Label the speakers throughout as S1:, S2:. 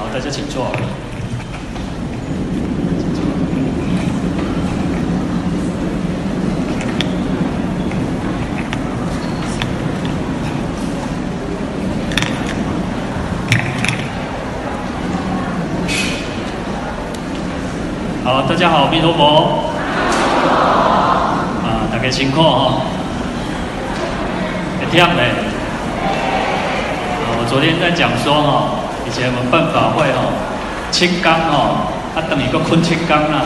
S1: 好，大家请坐。好，大家好，弥陀佛。啊，大家辛苦哈。会忝嘞。我昨天在讲说哈。以前我们办法会哦，七天哦，他等于个困七天啦，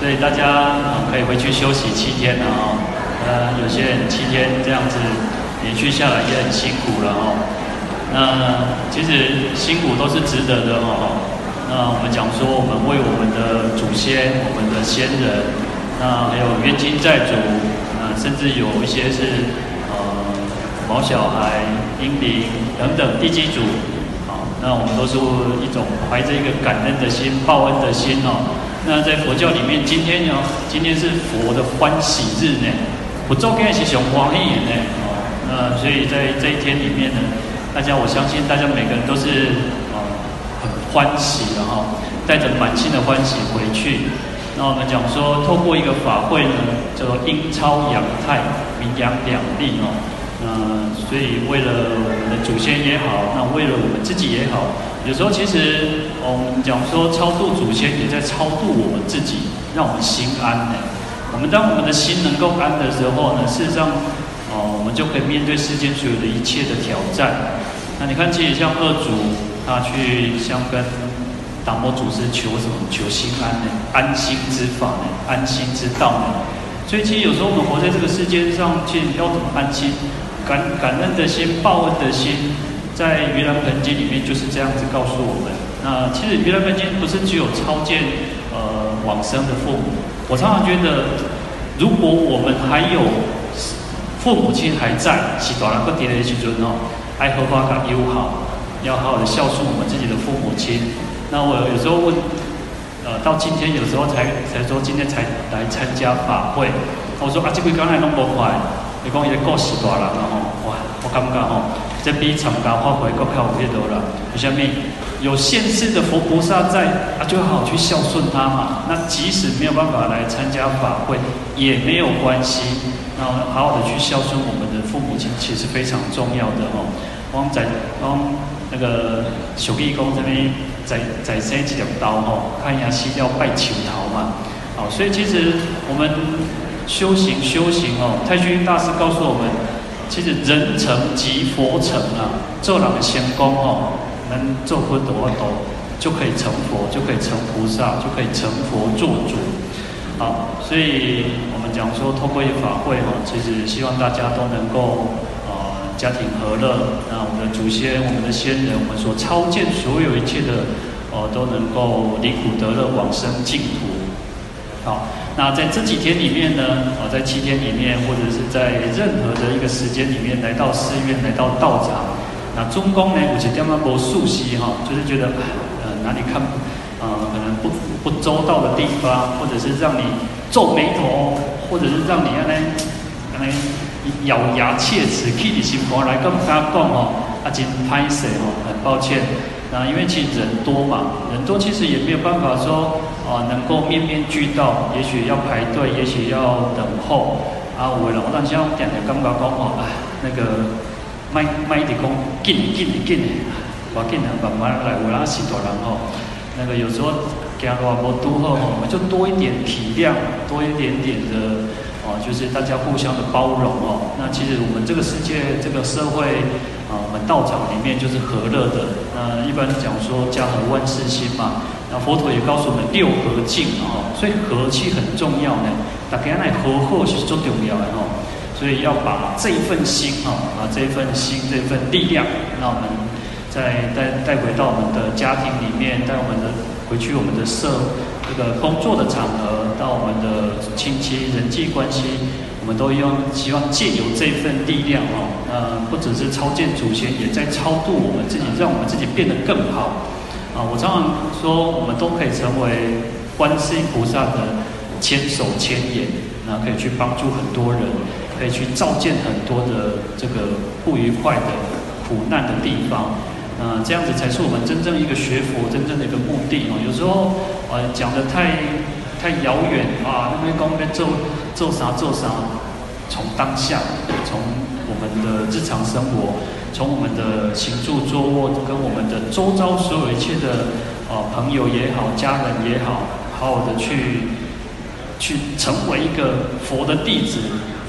S1: 所以大家可以回去休息七天了哦。呃，有些人七天这样子连续下来也很辛苦了哦。那其实辛苦都是值得的哦。那我们讲说，我们为我们的祖先、我们的先人，那还有冤亲债主，那甚至有一些是呃毛小孩、婴灵等等地基主。那我们都是一种怀着一个感恩的心、报恩的心哦。那在佛教里面，今天呢，今天是佛的欢喜日呢，不做更是雄黄一眼呢哦。那所以在这一天里面呢，大家我相信大家每个人都是啊很欢喜的哈，带着满心的欢喜回去。那我们讲说，透过一个法会呢，叫做阴超阳泰、明阳两利哦。那所以为了我们的祖先也好，那为了我们自己也好，有时候其实我们讲说超度祖先，也在超度我们自己，让我们心安呢。我们当我们的心能够安的时候呢，事实上，哦，我们就可以面对世间所有的一切的挑战。那你看，其实像二祖他去像跟达摩祖师求什么？求心安呢？安心之法呢？安心之道呢？所以其实有时候我们活在这个世界上，其实要怎么安心？感感恩的心、报恩的心，在《盂兰盆经》里面就是这样子告诉我们。那其实《盂兰盆经》不是只有超荐呃往生的父母。我常常觉得，如果我们还有父母亲还在，是大人不跌的时阵哦，爱荷花卡友好，要好好的孝顺我们自己的父母亲。那我有时候问，呃，到今天有时候才才说今天才来参加法会，我说啊，这位刚才弄不快。你讲伊个故事大人了吼，哇！我感觉吼，这比参加法会更较有力度了。为什么？有现世的佛菩萨在，啊，就好好去孝顺他嘛。那即使没有办法来参加法会，也没有关系。然后好好的去孝顺我们的父母亲，其实非常重要的吼。我在讲那个小义工这边在在生几条刀吼，看一下西药拜求桃嘛。好，所以其实我们。修行修行哦，太虚大师告诉我们，其实人成即佛成啊，做人先功哦，能做佛的话都就可以成佛，就可以成菩萨，就可以成佛做主。好，所以我们讲说，透过一法会哈，其实希望大家都能够呃家庭和乐，那我们的祖先、我们的先人，我们所超荐所有一切的哦，都能够离苦得乐，往生净土。好。那在这几天里面呢，啊，在七天里面，或者是在任何的一个时间里面，来到寺院，来到道场，那中宫呢，有些地方不熟悉哈，就是觉得呃哪里看，呃可能不不周到的地方，或者是让你皱眉头，或者是让你啊呢，可能咬牙切齿，气你心肝来跟他讲哦，啊真歹势哦，很抱歉。那因为其实人多嘛，人多其实也没有办法说，啊，能够面面俱到，也许要排队，也许要等候，啊，为了我当时我点的感觉讲哦，哎，那个卖卖的讲，紧紧紧的，我紧的慢慢来，我让许多人吼，那个有时候行路无拄好吼，我们就多一点体谅，多一点点的。啊，就是大家互相的包容哦。那其实我们这个世界、这个社会啊，我们道场里面就是和乐的。那一般讲说家和万事兴嘛。那佛陀也告诉我们六和敬哦，所以和气很重要呢。大家那和和是最重要的哦。所以要把这一份心哈，把这一份心、这份力量，那我们再带带回到我们的家庭里面，带我们的回去我们的社。这个工作的场合，到我们的亲戚人际关系，我们都用希望借由这份力量哦，呃，不只是超荐祖先，也在超度我们自己，让我们自己变得更好。啊，我常常说，我们都可以成为观世音菩萨的千手千眼，那可以去帮助很多人，可以去照见很多的这个不愉快的苦难的地方。那这样子才是我们真正一个学佛真正的一个目的哦。有时候呃讲的太太遥远啊，那边讲那边做做啥做啥，从当下，从我们的日常生活，从我们的行住坐卧，跟我们的周遭所有一切的呃朋友也好，家人也好，好好的去去成为一个佛的弟子，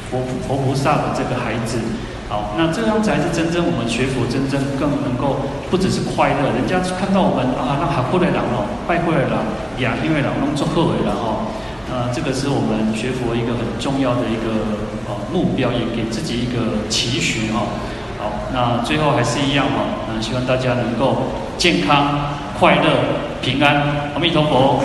S1: 佛佛菩萨的这个孩子。好，那这样才是真正我们学佛，真正更能够不只是快乐。人家看到我们啊，那还过来了哦，拜过来了，呀，因为老弄做后尾了哈。呃，这个是我们学佛一个很重要的一个呃目标，也给自己一个期许哈。好，那最后还是一样哈，那希望大家能够健康、快乐、平安。阿弥陀佛。